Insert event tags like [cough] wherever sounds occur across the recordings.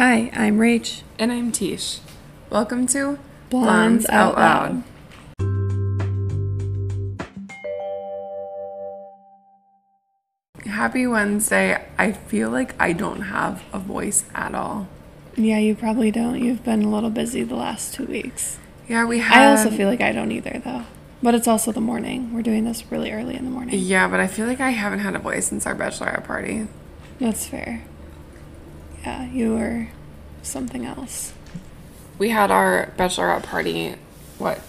Hi, I'm Rach. And I'm Tish. Welcome to Blondes Out Loud. Happy Wednesday. I feel like I don't have a voice at all. Yeah, you probably don't. You've been a little busy the last two weeks. Yeah, we had. I also feel like I don't either, though. But it's also the morning. We're doing this really early in the morning. Yeah, but I feel like I haven't had a voice since our bachelorette party. That's fair. Yeah, you were something else. We had our bachelorette party, what,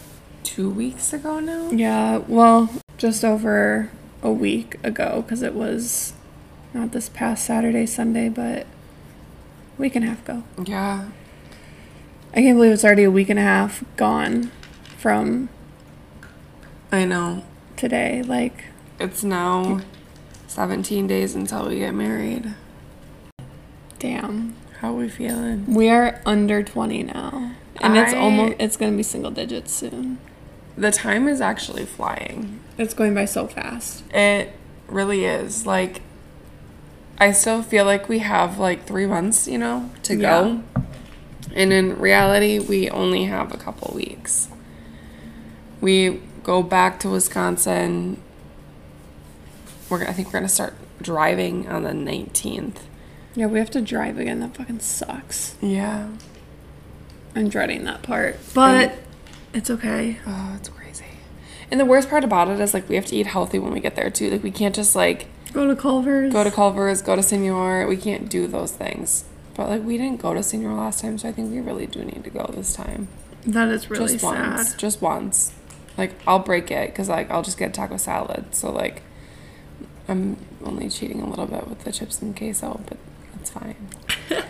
two weeks ago now? Yeah, well, just over a week ago, because it was not this past Saturday, Sunday, but a week and a half ago. Yeah. I can't believe it's already a week and a half gone from I know. today. Like, It's now 17 days until we get married. Damn. How are we feeling? We are under 20 now. And it's almost it's going to be single digits soon. The time is actually flying. It's going by so fast. It really is. Like, I still feel like we have like three months, you know, to go. And in reality, we only have a couple weeks. We go back to Wisconsin. We're, I think we're going to start driving on the 19th. Yeah, we have to drive again. That fucking sucks. Yeah. I'm dreading that part. But it's okay. Oh, it's crazy. And the worst part about it is like we have to eat healthy when we get there too. Like we can't just like Go to Culver's. go to Culver's, go to Senor. We can't do those things. But like we didn't go to Senor last time, so I think we really do need to go this time. That is really just sad. once, just once. Like I'll break it because like I'll just get taco salad. So like I'm only cheating a little bit with the chips and queso, but that's fine. [laughs]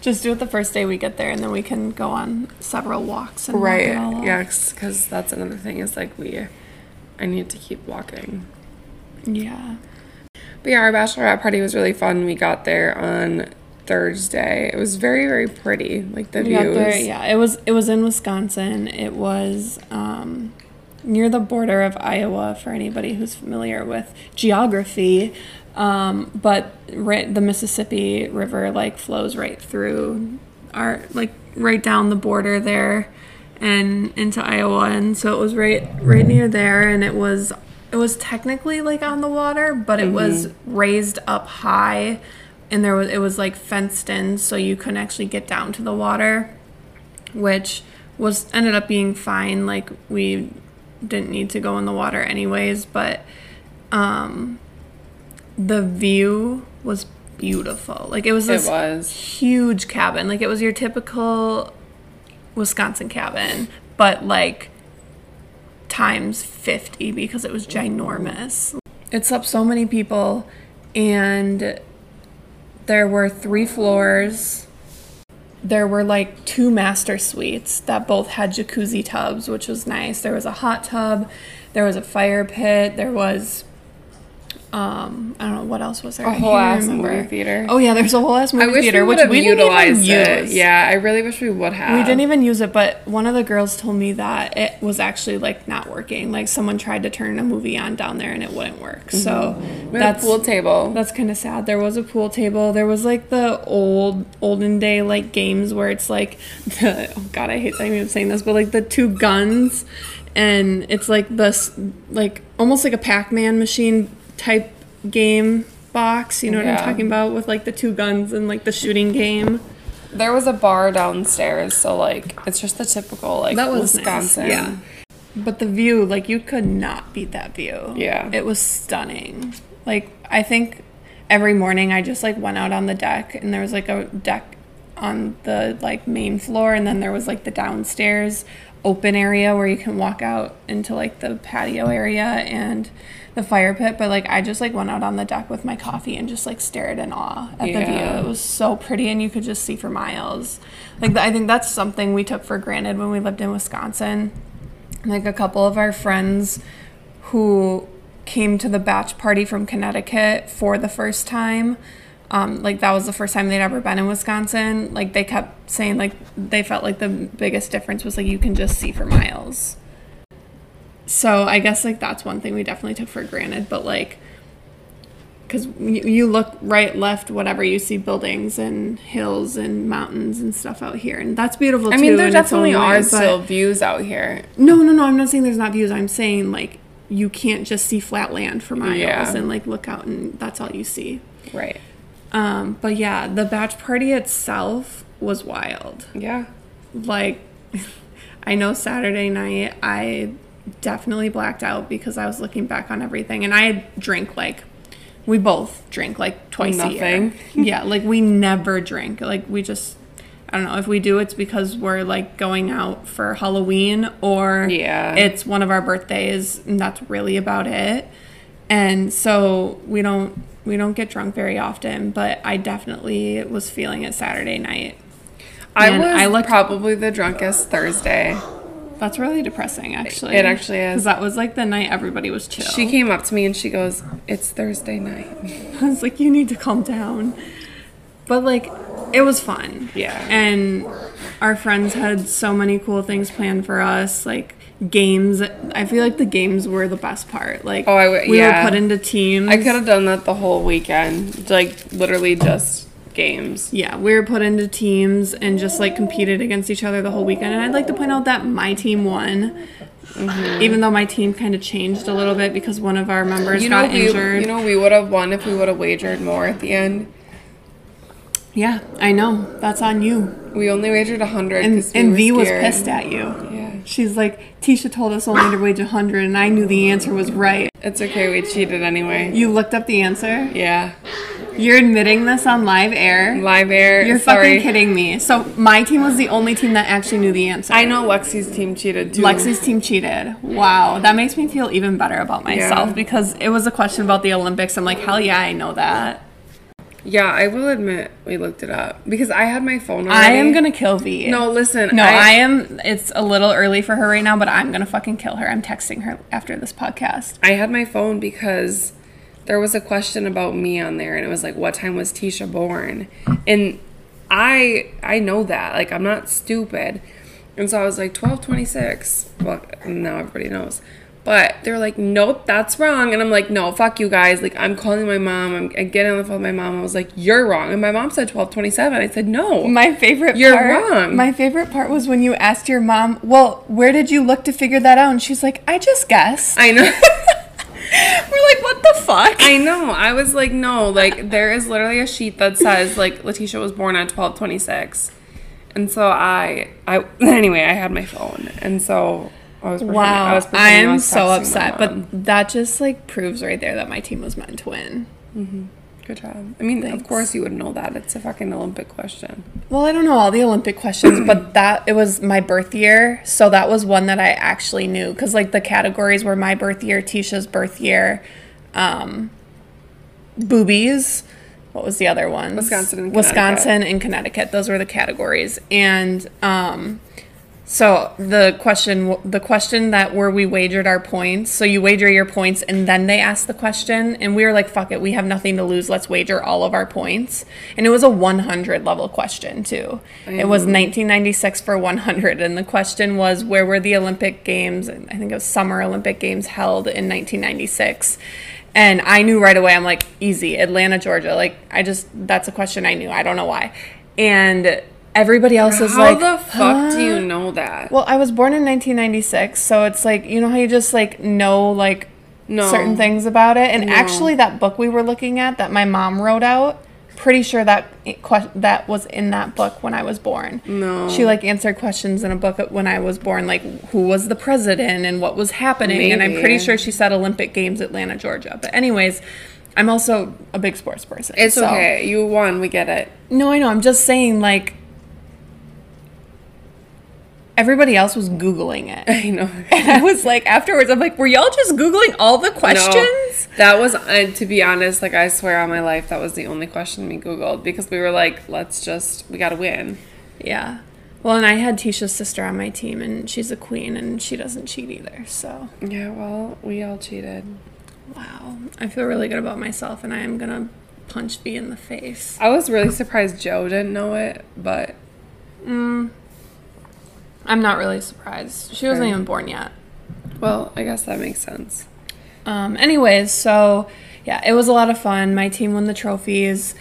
Just do it the first day we get there, and then we can go on several walks and walk Right? it all off. Yeah, because that's another thing is like we, I need to keep walking. Yeah. But yeah, our bachelorette party was really fun. We got there on Thursday. It was very, very pretty. Like the We views. there. Yeah, it was it was in Wisconsin. It was um, near the border of Iowa. For anybody who's familiar with geography, um, but right, the Mississippi River like flows right through our like right down the border there, and into Iowa. And so it was right right near there, and it was it was technically like on the water, but it was raised up high. And there was it was like fenced in, so you couldn't actually get down to the water which was ended up being fine like we didn't need to go in the water anyways but um the view was beautiful. Like it was It this was. huge cabin. Like it was your typical wisconsin cabin but like times 50 because it was ginormous. It slept so many people and there were three floors. There were like two master suites that both had jacuzzi tubs, which was nice. There was a hot tub, there was a fire pit, there was um I don't know what else was there. A whole ass remember. movie theater. Oh yeah, there's a whole ass movie theater, we which we didn't even it. use. Yeah, I really wish we would have. We didn't even use it, but one of the girls told me that it was actually like not working. Like someone tried to turn a movie on down there and it wouldn't work. So We had a that's pool table. that's kind of sad. There was a pool table. There was like the old olden day like games where it's like [laughs] the oh god I hate that I'm even saying this, but like the two guns, and it's like this like almost like a Pac Man machine type game box. You know what I'm talking about with like the two guns and like the shooting game. There was a bar downstairs, so like it's just the typical like That was nice, Wisconsin. yeah. But the view, like you could not beat that view. Yeah. It was stunning. Like I think every morning I just like went out on the deck and there was like a deck on the like main floor and then there was like the downstairs open area where you can walk out into like the patio area and the fire pit but like I just like went out on the deck with my coffee and just like stared in awe at the view. It was so pretty and you could just see for miles. Like I think that's something we took for granted when we lived in Wisconsin like a couple of our friends who came to the batch party from Connecticut for the first time. Um, like that was the first time they'd ever been in Wisconsin. Like they kept saying like they felt like the biggest difference was like you can just see for miles. So I guess like that's one thing we definitely took for granted, but like because you, you look right, left, whatever, you see buildings and hills and mountains and stuff out here, and that's beautiful too. I too. mean, there in its own definitely are still views out here. No, no, no. I'm not saying there's not views. I'm saying like you can't just see flat land for miles Yeah. and like look out and that's all you see. Right. Um, but yeah, the batch party itself was wild. Yeah. Like, [laughs] I know Saturday night I definitely blacked out because I was looking back on everything and I drink like we both drink like twice a year. Nothing. [laughs] Yeah, like we never drink. Like we just I don't know if we do it's because we're like going out for Halloween or Yeah. it's one of our birthdays and that's really about it. And so we don't we don't get drunk very often, but I definitely was feeling it Saturday night. I Man, was I looked- probably the drunkest Thursday. That's really depressing, actually. It actually is. Because that was like the night everybody was chill. She came up to me and she goes, "It's Thursday night." [laughs] I was like, you need to calm down. But like, it was fun. Yeah. And our friends had so many cool things planned for us, like games. I feel like the games were the best part. Like, Oh, I w- we yeah. were put into teams. I could have done that the whole weekend, like literally just games. Yeah, we were put into teams and just like competed against each other the whole weekend. And I'd like to point out that my team won. Mm-hmm. Even though my team kind of changed a little bit because one of our members You know, got we, injured. you know, we would have won if we would have wagered more at the end. yeah, I know. That's on you. We only wagered a hundred. And, 'cause we and V was pissed at you. She's like, Tisha told us only to wager 100, and I knew the answer was right. it's okay. We cheated anyway. You looked up the answer? Yeah, You're admitting this on live air? live air. You're sorry. fucking kidding me. So, my team was the only team that actually knew the answer. I know Lexi's team cheated too. Lexi's team cheated. Wow. That makes me feel even better about myself Yeah. because it was a question about the Olympics. I'm like, hell yeah, I know that. Yeah, I will admit we looked it up because I had my phone. Already. I am gonna kill V. No, listen. No, I, am. It's a little early for her right now, but I'm gonna fucking kill her. I'm texting her after this podcast. I had my phone because there was a question about me on there, and it was like, "What time was Tisha born?" And I I know that, like, I'm not stupid, and so I was like, twelve twenty six. Well, now everybody knows. But they're like, nope, that's wrong. And I'm like, no, fuck you guys. Like, I'm calling my mom. I'm, I get on the phone with my mom. I was like, you're wrong. And my mom said 1227. I said, no. My favorite You're part, wrong. My favorite part was when you asked your mom, "Well, where did you look to figure that out?" And she's like, "I just guessed." I know. [laughs] We're like, "What the fuck?" I know. I was like, no, like there is literally a sheet that says like Letitia was born on twenty six, and so I, I [laughs] anyway, I had my phone, and so I was. wow, was I am so upset. But that just like proves right there that my team was meant to win. good job. I mean, Thanks. of course you would know that. It's a fucking Olympic question. Well, I don't know all the Olympic questions, but [clears throat] that it was my birth year, so that was one that I actually knew because like the categories were my birth year, Tisha's birth year, um, boobies. What was the other one? Wisconsin and Wisconsin and Connecticut. Those were the categories, and um, so the question, the question that where we wagered our points. So you wager your points, and then they asked the question, and we were like, "Fuck it, we have nothing to lose. Let's wager all of our points." And it was a 100 level question too. It was mm. 1996 for 100, and the question was, "Where were the Olympic Games? I think it was Summer Olympic Games held in 1996." And I knew right away. I'm like, easy, Atlanta, Georgia. Like, I just that's a question I knew. I don't know why. And everybody else is like How like, the fuck do you know that? Well, I was born in 1996, so it's like you know how you just like know like No. certain things about it. And No. actually, that book we were looking at that my mom wrote out, pretty sure that that was in that book when I was born. No. she like answered questions in a book when I was born, like who was the president and what was happening. And I'm pretty sure she said Olympic Games, Atlanta, Georgia. But anyways. I'm also a big sports person. It's so- okay. You won. We get it. No, I know. I'm just saying, like, everybody else was Googling it. [laughs] I know. [laughs] And I was like, afterwards, I'm like, were y'all just Googling all the questions? No, that was, uh, to be honest, like I swear on my life, that was the only question we Googled because we were like, let's just, we gotta win. Yeah. Well, and I had Tisha's sister on my team, and she's a queen, and she doesn't cheat either. So, Yeah, well, we all cheated. wow. I feel really good about myself, and I am going to punch V in the face. I was really surprised Joe didn't know it, but I'm not really surprised. She wasn't even born yet. well, I guess that makes sense. Um, anyways, so yeah, it was a lot of fun. My team won the trophies.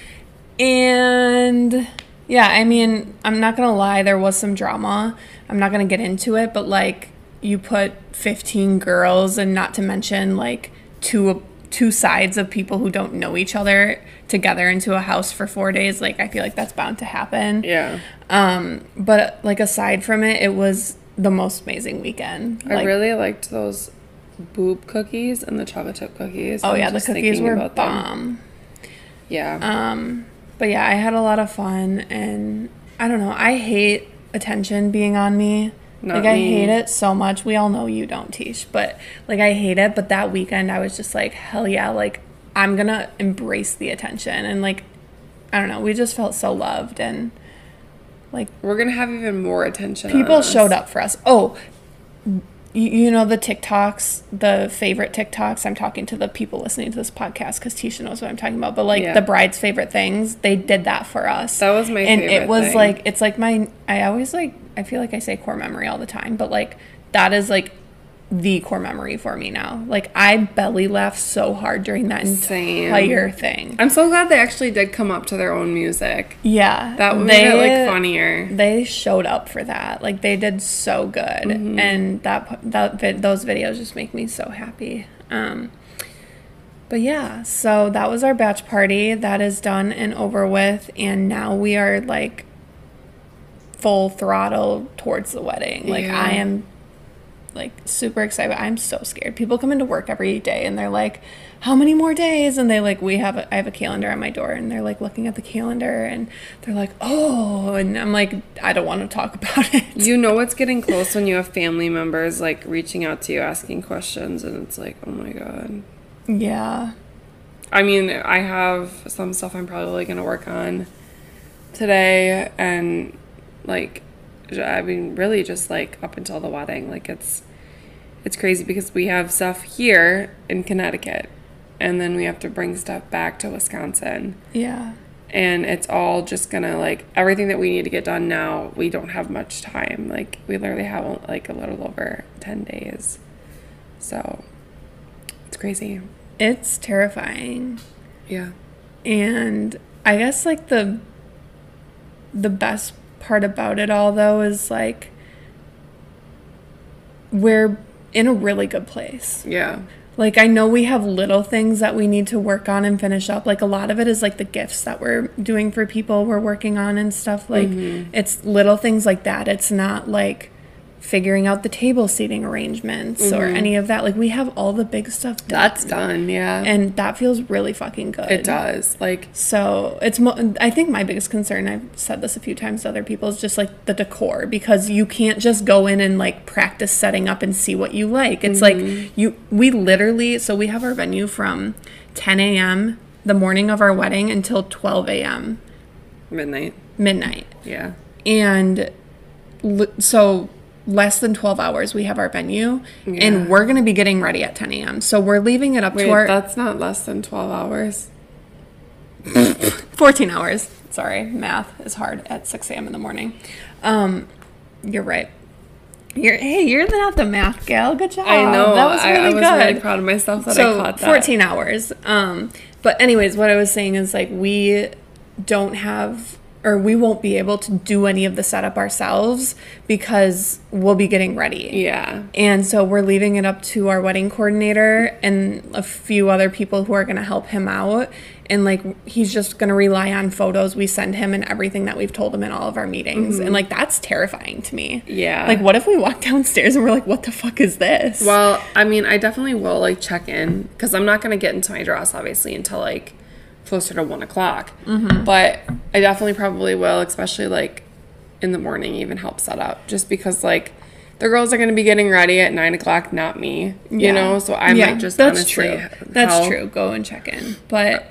And yeah, I mean, I'm not going to lie, there was some drama. I'm not going to get into it, but like you put 15 girls and not to mention like two two sides of people who don't know each other together into a house for 4 days, like I feel like that's bound to happen. Yeah. Um, but like aside from it, it was the most amazing weekend. I Like, really liked those boob cookies and the chocolate chip cookies. Oh I'm yeah, the cookies were about them. bomb. Yeah. Um, but yeah, I had a lot of fun, and I don't know. I hate attention being on me. Not like I hate it so much. We all know you don't, teach, but like I hate it. But that weekend, I was just like, hell yeah! Like I'm gonna embrace the attention, and like I don't know. We just felt so loved, and like We're gonna have even more attention. people on us. showed up for us. Oh, you, you know the TikToks, the favorite TikToks. I'm talking to the people listening to this podcast because Tisha knows what I'm talking about. But like Yeah. the bride's favorite things, they did that for us. That was my and it was thing. like it's like my. I always like. I feel like I say core memory all the time, but like that is like the core memory for me now. Like I belly laughed so hard during that Same. entire thing. I'm so glad they actually did come up to their own music. Yeah, That made they- it like funnier. they showed up for that. Like they did so good, Mm-hmm. and that that those videos just make me so happy. Um, but yeah, so that was our batch party. That is done and over with, and now we are like full throttle towards the wedding. Like Yeah. I am like super excited. I'm so scared. People come into work every day and they're like, "How many more days?" And they like, "We have a, I have a calendar on my door." And they're like looking at the calendar and they're like, "Oh." And I'm like, "I don't want to talk [laughs] about it." You know it's getting close when you have family members like reaching out to you asking questions and it's like, "Oh my god." yeah. I mean, I have some stuff I'm probably going to work on today and like I mean, really just like up until the wedding, like it's it's crazy because we have stuff here in Connecticut and then we have to bring stuff back to Wisconsin. Yeah. and it's all just gonna like everything that we need to get done now we don't have much time like we literally have like a little over 10 days so it's crazy It's terrifying. yeah And I guess like the the best part about it all though is like we're in a really good place. yeah Like I know we have little things that we need to work on and finish up. Like a lot of it is like the gifts that we're doing for people we're working on and stuff. Like mm-hmm. it's little things like that. It's not like figuring out the table seating arrangements or mm-hmm. any of that. Like we have all the big stuff done. that's done yeah and that feels really fucking good. it does like So it's mo- I think my biggest concern I've said this a few times to other people is just like the decor because you can't just go in and like practice setting up and see what you like. It's like mm-hmm. you we literally so we have our venue from 10 a.m. the morning of our wedding until 12 a.m. midnight midnight yeah and so less than 12 hours we have our venue Yeah. and we're going to be getting ready at 10 a.m. So we're leaving it up wait to our that's not less than 12 hours [laughs] 14 hours. Sorry, math is hard at 6 a.m. in the morning. Um, you're right. You're hey, you're not the math gal. Good job. i know that was really I was good. really proud of myself that i caught that 14 hours. Um, but anyways, what I was saying is like we don't have or we won't be able to do any of the setup ourselves because we'll be getting ready. yeah And so we're leaving it up to our wedding coordinator and a few other people who are going to help him out. And like, he's just going to rely on photos we send him and everything that we've told him in all of our meetings. And like, that's terrifying to me. Mm-hmm. Yeah. Like, what if we walk [laughs] downstairs and we're like, what the fuck is this? Well, I mean, I definitely will like check in because I'm not gonna get into my dress obviously until like closer to one o'clock. Mm-hmm. But I definitely probably will, especially like in the morning, even help set up just because like the girls are gonna be getting ready at nine o'clock, not me. You Yeah. know, so I Yeah, might just that's honestly true. That's help. true. Go and check in. But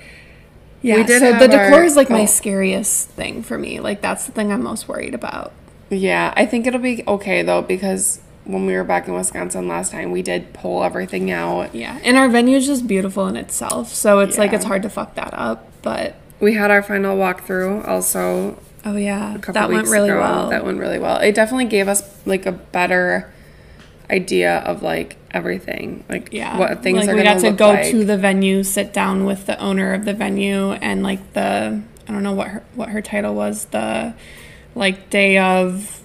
yeah, We did so the decor our- is like my oh. scariest thing for me. Like, that's the thing I'm most worried about. Yeah, I think it'll be okay though because when we were back in Wisconsin last time, we did pull everything out. Yeah. And our venue is just beautiful in itself. So it's like, it's hard to fuck that up. But We had our final walkthrough also Oh yeah, that went really ago. well. That went really well. It definitely gave us like a better idea of like everything. Like Yeah. what things like are we got to go like. to the venue, sit down with the owner of the venue and like the I don't know what her what her title was, the like day of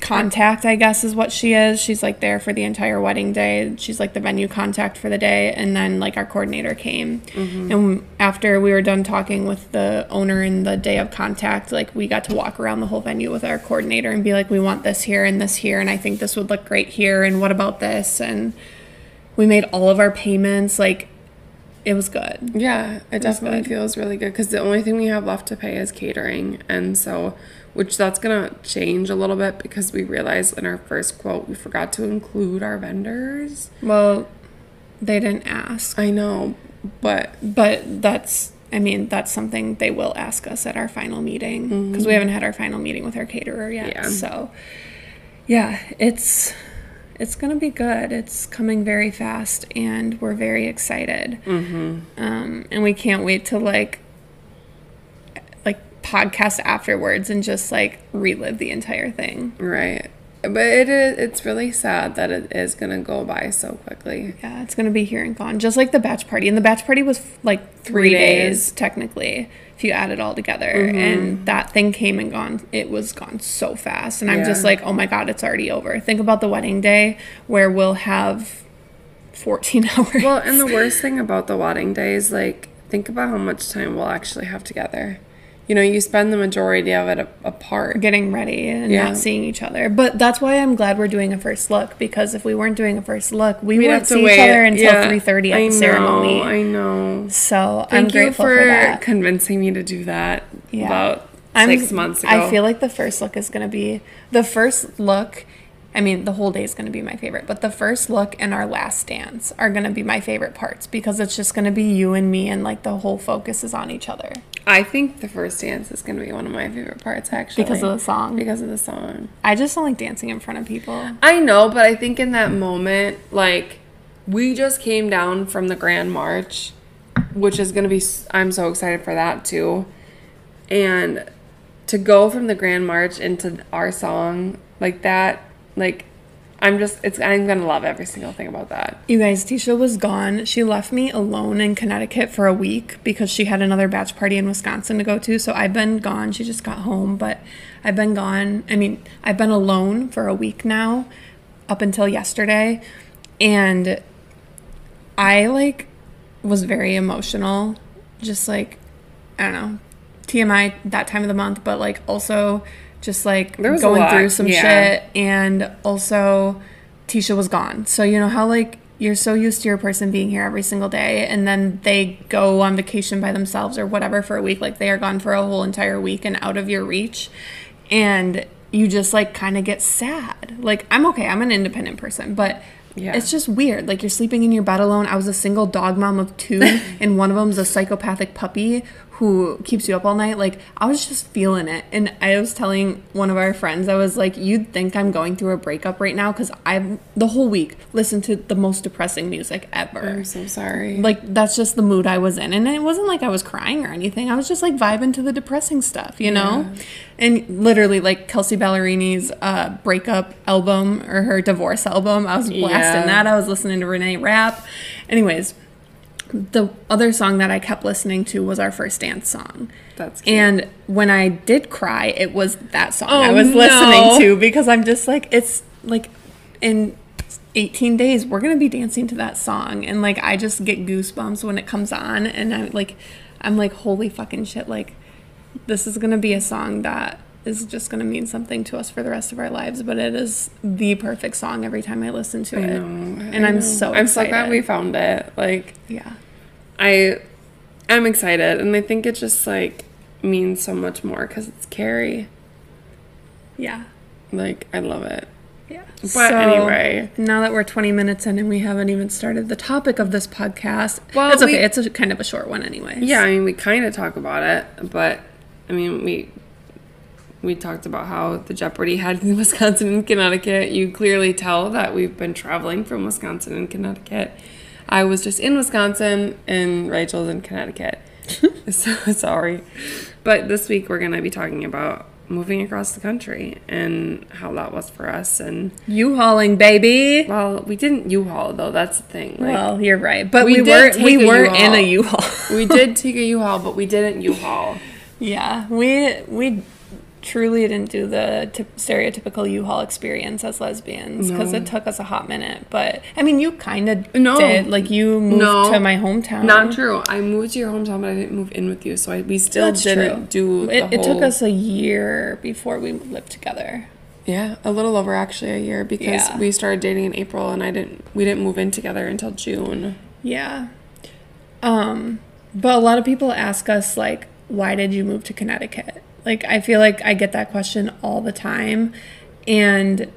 contact, I guess is what she is. She's like there for the entire wedding day. She's like the venue contact for the day and then like our coordinator came. Mm-hmm. And after we were done talking with the owner in the day of contact, like we got to walk around the whole venue with our coordinator and be like we want this here and this here and I think this would look great here and what about this and we made all of our payments like it was good Yeah, it definitely feels really good because the only thing we have left to pay is catering, and so which that's gonna change a little bit because we realized in our first quote we forgot to include our vendors. well they didn't ask I know, but but that's i mean that's something they will ask us at our final meeting because we mm-hmm. haven't had our final meeting with our caterer yet Yeah. so yeah it's it's gonna be good it's coming very fast and we're very excited mm-hmm. um, and we can't wait to like like podcast afterwards and just like relive the entire thing right. But it is it's really sad that it is gonna go by so quickly. Yeah, it's gonna be here and gone, just like the batch party. And the batch party was like three, Three days. days. technically, if you add it all together. Mm-hmm. And that thing came and gone. It was gone so fast, and I'm just like, oh my god, it's already over. Think about the wedding day where we'll have 14 [laughs] hours. Well, and the worst thing about the wedding day is like think about how much time we'll actually have together. You know, you spend the majority of it apart. getting ready and Yeah. not seeing each other. But that's why I'm glad we're doing a first look because if we weren't doing a first look, we We'd wouldn't see wait. each other until Yeah. 3:30 at I the ceremony. Know, I know. so I'm Thank you grateful for, for that. convincing me to do that Yeah. about I'm- six months ago. I feel like the first look is going to be the first look. I mean, the whole day is going to be my favorite, but the first look and our last dance are going to be my favorite parts because it's just going to be you and me, and like the whole focus is on each other I think the first dance is going to be one of my favorite parts, actually, because of the song. because of the song. I just don't like dancing in front of people. I know, but I think in that moment, like, we just came down from the Grand March, which is going to be, I'm so excited for that too. And to go from the Grand March into our song like that, like, I'm just, it's, I'm to love every single thing about that. You guys, Tisha was gone. She left me alone in Connecticut for a week because she had another batch party in Wisconsin to go to. So I've been gone. She just got home, but I've been gone. I mean, I've been alone for a week now, up until yesterday. And I like was very emotional. Just like, I don't know, TMI that time of the month, but like also just like going through some yeah. shit and also Tisha was gone. So you know how like you're so used to your person being here every single day and then they go on vacation by themselves or whatever for a week like they are gone for a whole entire week and out of your reach and you just like kind of get sad. Like I'm okay, I'm an independent person, but Yeah. it's just weird. Like you're sleeping in your bed alone. I was a single dog mom of two [laughs] and one of them's a psychopathic puppy who keeps you up all night. Like I was just feeling it. And I was telling one of our friends, I was like, you'd think I'm going through a breakup right now because I've the whole week listened to the most depressing music ever. I'm so sorry. Like that's just the mood I was in. And it wasn't like I was crying or anything. I was just like vibing to the depressing stuff, you know? And literally like Kelsea Ballerini's uh, breakup album or her divorce album, I was blasting Yeah. that. I was listening to Reneé Rapp. Anyways, the other song that I kept listening to was our first dance song. That's cute. And when I did cry, it was that song oh, I Oh, was no. listening to because I'm just like, it's like in 18 days, we're going to be dancing to that song. And like, I just get goosebumps when it comes on. And I'm like, I'm like, holy fucking shit. Like, this is going to be a song that is just going to mean something to us for the rest of our lives. But it is the perfect song every time I listen to I it. know, And I I'm know. so I'm so glad we found it. Like, Yeah. I, I'm excited, and I think it just like means so much more because it's Carrie. Yeah. Like, I love it. Yeah. But anyway. now that we're 20 minutes in and we haven't even started the topic of this podcast, Well, it's okay. we- it's a kind of a short one, anyway. Yeah, I mean, we kind of talk about it, but I mean, we we talked about how the Jeopardy had in Wisconsin and Connecticut. You clearly tell that we've been traveling from Wisconsin and Connecticut. I was just in Wisconsin and Rachel's in Connecticut. [laughs] so sorry. But this week we're going to be talking about moving across the country and how that was for us. And U-hauling, baby. well, we didn't U-Haul though. That's the thing. Like, well, you're right, but we were we were in a. U-Haul. we did [laughs] take a U-Haul, but we didn't U-Haul. yeah, we we truly didn't do the t- stereotypical U-Haul experience as lesbians because No. it took us a hot minute. But I mean, you kind of No. did. Like you moved No. to my hometown. Not true. I moved to your hometown, but I didn't move in with you, so I, we still That's didn't true. do. It, the it took us a year before we lived together. Yeah, a little over actually a year because Yeah. we started dating in April and I didn't we didn't move in together until June. Yeah. Um, but a lot of people ask us like, why did you move to Connecticut? Like, I feel like I get that question all the time. And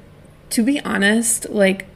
to be honest, like,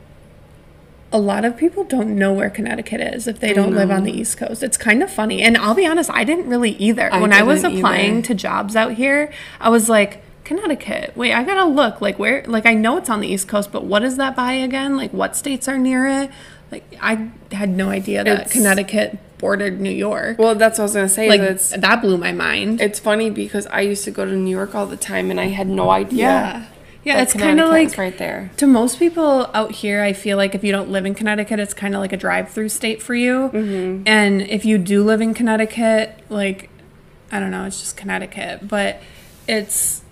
a lot of people don't know where Connecticut is if they don't live on the East Coast. It's kind of funny. And I'll be honest, I didn't really either. I when I was didn't applying either. to jobs out here, I was like, Connecticut. Wait, I gotta look. Like, where? Like, I know it's on the East Coast, but what is that by again? Like, what states are near it? Like, I had no idea that It's- Connecticut bordered New York. Well, that's what I was gonna say. like, it's that blew my mind. it's funny because I used to go to New York all the time and I had no idea. yeah. Yeah, it's kind of like right there. to most people out here, I feel like if you don't live in Connecticut, it's kind of like a drive-through state for you. Mm-hmm. And if you do live in Connecticut, like I don't know, it's just Connecticut, but it's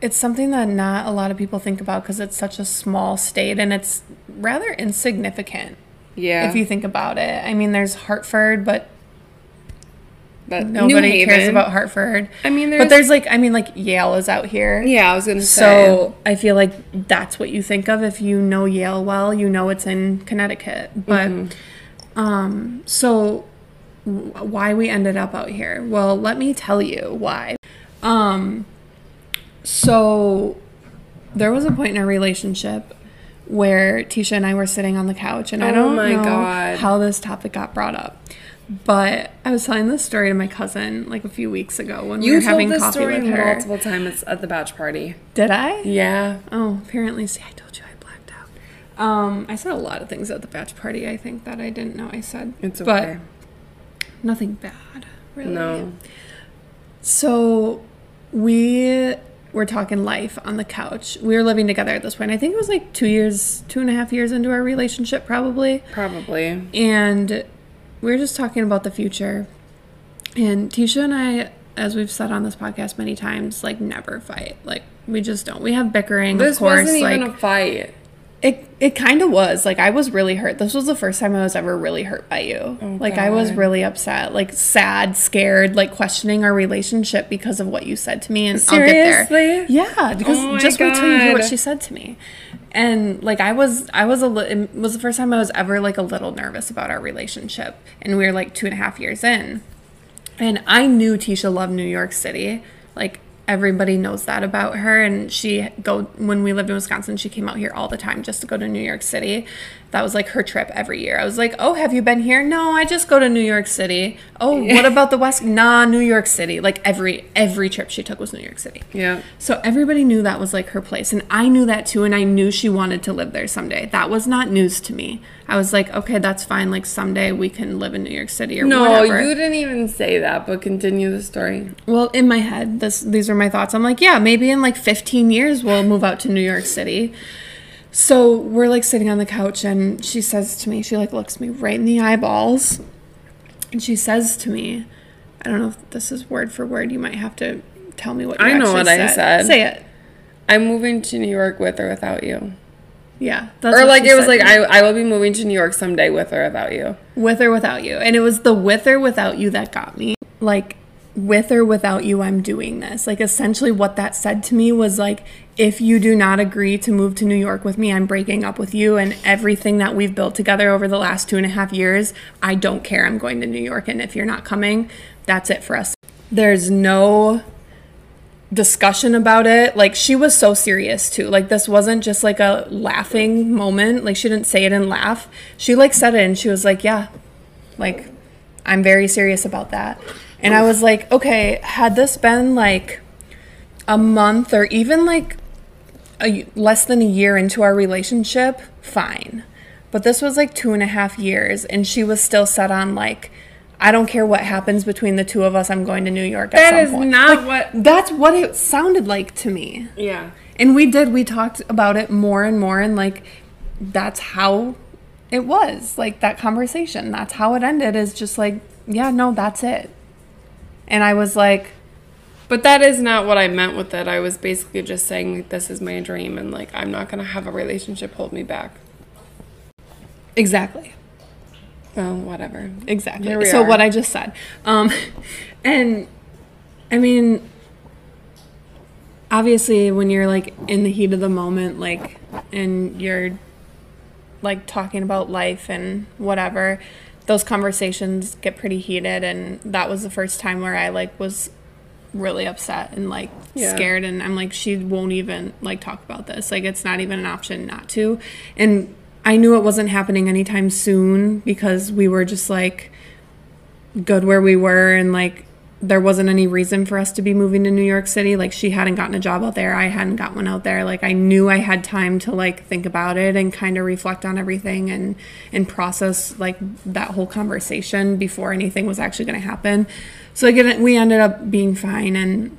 it's something that not a lot of people think about because it's such a small state and it's rather insignificant Yeah. if you think about it. I mean, there's Hartford, but but nobody cares about Hartford. I mean, but there's- there's like I mean, like Yale is out here. Yeah, I was gonna say. So I feel like that's what you think of if you know Yale well. You know it's in Connecticut, but um, so why we ended up out here? Well, let me tell you why. Um, so there was a point in our relationship where Tisha and I were sitting on the couch, and I Oh don't my know God. how this topic got brought up. But I was telling this story to my cousin like a few weeks ago when we you were having coffee with her. multiple times at the batch party. Did I? Yeah. Oh, apparently. See, I told you I blacked out. Um, I said a lot of things at the batch party. I think that I didn't know I said. It's But okay. nothing bad, really. no. So we were talking life on the couch. We were living together at this point. I think it was like two years, two and a half years into our relationship, probably. Probably. And we were just talking about the future. And Tisha and I, as we've said on this podcast many times, like never fight. Like we just don't. We have bickering, This of course. wasn't like even a fight. It kind of was. Like I was really hurt. This was the first time I was ever really hurt by you. Oh, like I was really upset, like sad, scared, like questioning our relationship because of what you said to me and I'll get there. Seriously? Yeah, because Oh just wait till you hear what she said to me. And like I was I was a li- it was the first time I was ever like a little nervous about our relationship and we were like two and a half years in. And I knew Tisha loved New York City. Like everybody knows that about her and she go when we lived in Wisconsin, she came out here all the time just to go to New York City. That was like her trip every year. I was like, "Oh, have you been here?" "No, I just go to New York City." "Oh, what about the West?" "Nah, New York City." Like every every trip she took was New York City. Yeah. So everybody knew that was like her place. And I knew that too. And I knew she wanted to live there someday. That was not news to me. I was like, okay, that's fine. Like someday we can live in New York City or No, whatever. No, you didn't even say that, but continue the story. well, in my head, this these are my thoughts. I'm like, yeah, maybe in like 15 years we'll move out to New York City. So we're like sitting on the couch and she says to me, she like looks me right in the eyeballs. And she says to me, I don't know if this is word for word. You might have to tell me what you I know what I said. Say it. I'm moving to New York with or without you. Yeah. Or like it was like. I, I will be moving to New York someday with or without you. with or without you. And it was the with or without you that got me. Like, with or without you, I'm doing this. Like, essentially, what that said to me was like, if you do not agree to move to New York with me, I'm breaking up with you. And everything that we've built together over the last two and a half years, I don't care. I'm going to New York. And if you're not coming, that's it for us. There's no discussion about it. Like she was so serious too. Like this wasn't just like a laughing moment. Like she didn't say it and laugh. She like said it and she was like, "Yeah. Like I'm very serious about that." And I was like, "Okay, had this been like a month or even like a, less than a year into our relationship, fine. But this was like two and a half years, and she was still set on like, I don't care what happens between the two of us. I'm going to New York at That some is point. not Like, what- That's what it sounded like to me. Yeah. And we did. We talked about it more and more, and like, that's how it was. Like that conversation. That's how it ended. Is just like, yeah, no, that's it. And I was like, But that is not what I meant with it. I was basically just saying like, this is my dream and like I'm not gonna have a relationship hold me back. exactly. Well, whatever. Exactly. So are. what I just said. Um [laughs] and I mean obviously when you're like in the heat of the moment like and you're like talking about life and whatever, those conversations get pretty heated and that was the first time where I like was really upset and like Yeah. scared and I'm like she won't even like talk about this. Like it's not even an option not to. And I knew it wasn't happening anytime soon because we were just like good where we were and like there wasn't any reason for us to be moving to New York City. Like she hadn't gotten a job out there, I hadn't got one out there. Like I knew I had time to like think about it and kind of reflect on everything and and process like that whole conversation before anything was actually going to happen. So it, we ended up being fine and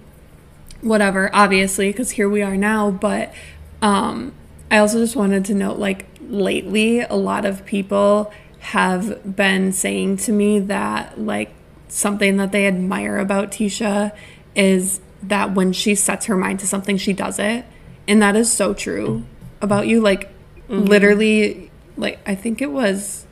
whatever, obviously, because here we are now. But um, I also just wanted to note, like, lately, a lot of people have been saying to me that, like, something that they admire about Tisha is that when she sets her mind to something, she does it. And that is so true about you. Like, mm-hmm. literally, like, I think it was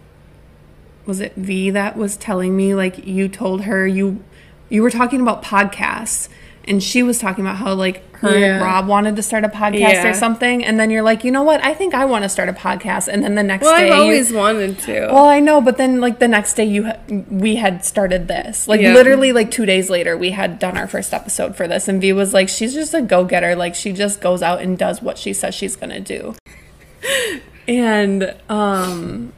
was it V that was telling me like you told her you you were talking about podcasts and she was talking about how like her Yeah. and Rob wanted to start a podcast Yeah. or something and then you're like you know what I think I want to start a podcast and then the next Well, day I've you- always wanted to. well I know but then like the next day you ha- we had started this like Yeah. literally like 2 days later we had done our first episode for this and V was like she's just a go-getter like she just goes out and does what she says she's going to do [laughs] and um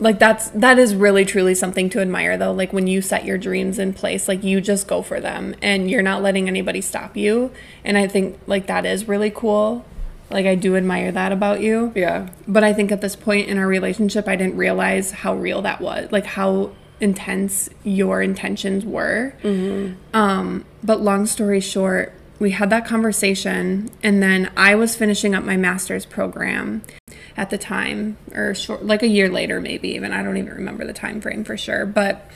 like that's that is really truly something to admire though. Like when you set your dreams in place like you just go for them and you're not letting anybody stop you. And i think like that is really cool. Like i do admire that about you. Yeah. but i think at this point in our relationship i didn't realize how real that was like how intense your intentions were. Hmm. um but long story short we had that conversation and then i was finishing up my master's program at the time or short like a year later maybe even. I don't even remember the time frame for sure. But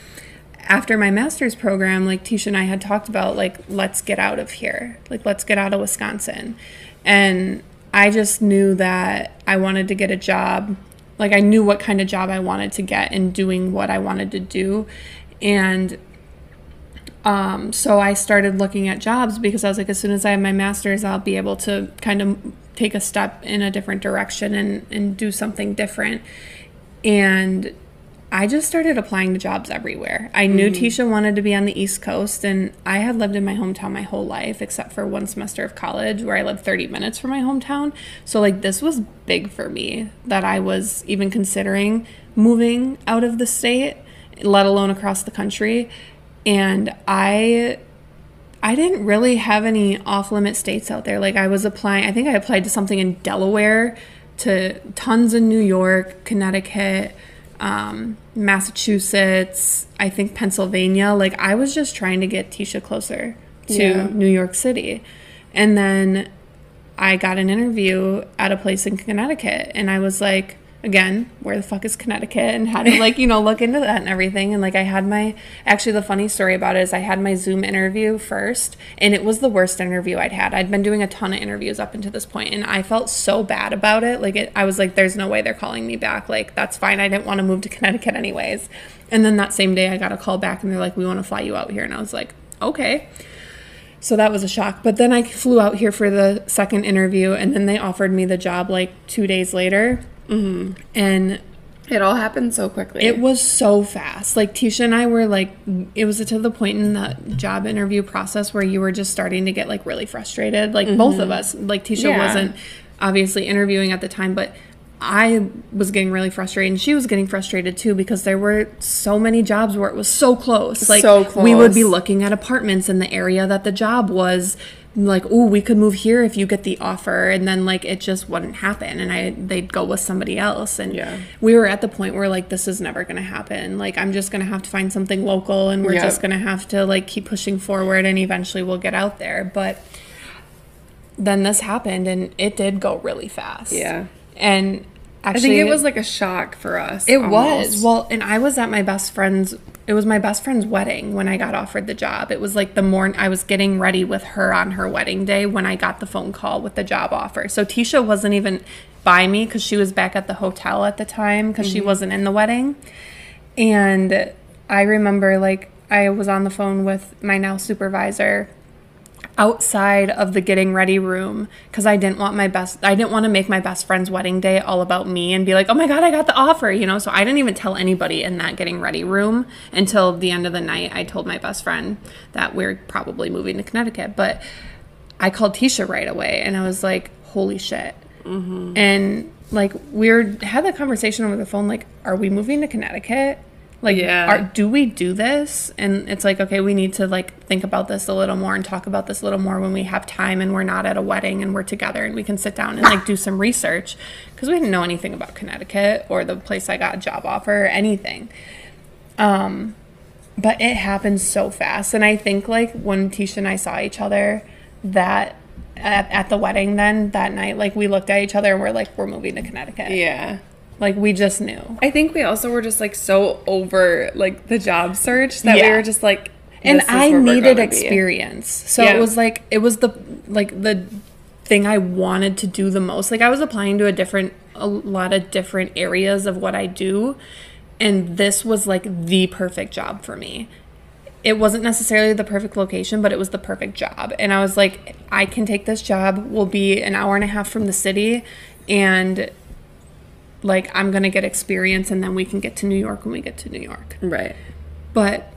after my master's program like tisha and i had talked about like let's get out of here. Like let's get out of wisconsin. And i just knew that i wanted to get a job. Like i knew what kind of job i wanted to get and doing what i wanted to do. And um, so I started looking at jobs because I was like, as soon as I have my master's, I'll be able to kind of take a step in a different direction and, and do something different. And I just started applying to jobs everywhere. I knew mm-hmm. Tisha wanted to be on the East Coast, and I had lived in my hometown my whole life, except for one semester of college where I lived 30 minutes from my hometown. So, like, this was big for me that I was even considering moving out of the state, let alone across the country. And I I didn't really have any off limit states out there. Like I was applying, I think I applied to something in Delaware, to tons in New York, Connecticut, um, Massachusetts, I think Pennsylvania. Like I was just trying to get Tisha closer to Yeah. New York City. And then I got an interview at a place in Connecticut and I was like, again, where the fuck is Connecticut? And how to like, you know, look into that and everything. And like I had my actually the funny story about it is I had my Zoom interview first and it was the worst interview I'd had. I'd been doing a ton of interviews up until this point and I felt so bad about it. Like it, I was like, there's no way they're calling me back. Like that's fine. I didn't want to move to Connecticut anyways. And then that same day I got a call back and they're like, we want to fly you out here. And I was like, okay. So that was a shock. But then I flew out here for the second interview, and then they offered me the job like two days later. Mm-hmm. And It all happened so quickly. it was so fast. Like Tisha and I were like, it was to the point in the job interview process where you were just starting to get like really frustrated. Like both of us. Like Tisha Yeah. wasn't obviously interviewing at the time, but I was getting really frustrated and she was getting frustrated too because there were so many jobs where it was so close. Like So close. we would be looking at apartments in the area that the job was like, oh, we could move here if you get the offer, and then like it just wouldn't happen, and I they'd go with somebody else, and Yeah. we were at the point where like this is never gonna happen. Like I'm just gonna have to find something local, and we're just gonna have to like keep pushing forward, and eventually we'll get out there. But then this happened, and it did go really fast. Yeah. and I think it was like a shock for us. it almost. was. Well, and I was at my best friend's it was my best friend's wedding when I got offered the job. It was like the morning I was getting ready with her on her wedding day when I got the phone call with the job offer. So Tisha wasn't even by me cuz she was back at the hotel at the time cuz she mm-hmm. wasn't in the wedding. And I remember like I was on the phone with my now supervisor outside of the getting ready room because I didn't want my best I didn't want to make my best friend's wedding day all about me and be like, "Oh my god, I got the offer," you know? So I didn't even tell anybody in that getting ready room until the end of the night. I told my best friend that we're probably moving to Connecticut, but I called Tisha right away and I was like, "Holy shit." Mm-hmm. And like we were had that conversation over the phone like, "Are we moving to Connecticut?" Like, Yeah. are, do we do this? And it's like, okay, we need to like think about this a little more and talk about this a little more when we have time and we're not at a wedding and we're together and we can sit down and like do some research because we didn't know anything about Connecticut or the place I got a job offer or anything. Um, but it happened so fast, and I think like when Tisha and I saw each other, that at, at the wedding then that night, like we looked at each other and we're like, we're moving to Connecticut. Yeah. Like we just knew. I think we also were just like so over like the job search that we were just like and I needed gonna be. experience. So Yeah. it was like it was the like the thing I wanted to do the most. Like I was applying to a different a lot of different areas of what I do and this was like the perfect job for me. It wasn't necessarily the perfect location, but it was the perfect job. And I was like I can take this job. We'll be an hour and a half from the city and like I'm going to get experience and then we can get to New York when we get to New York. Right. But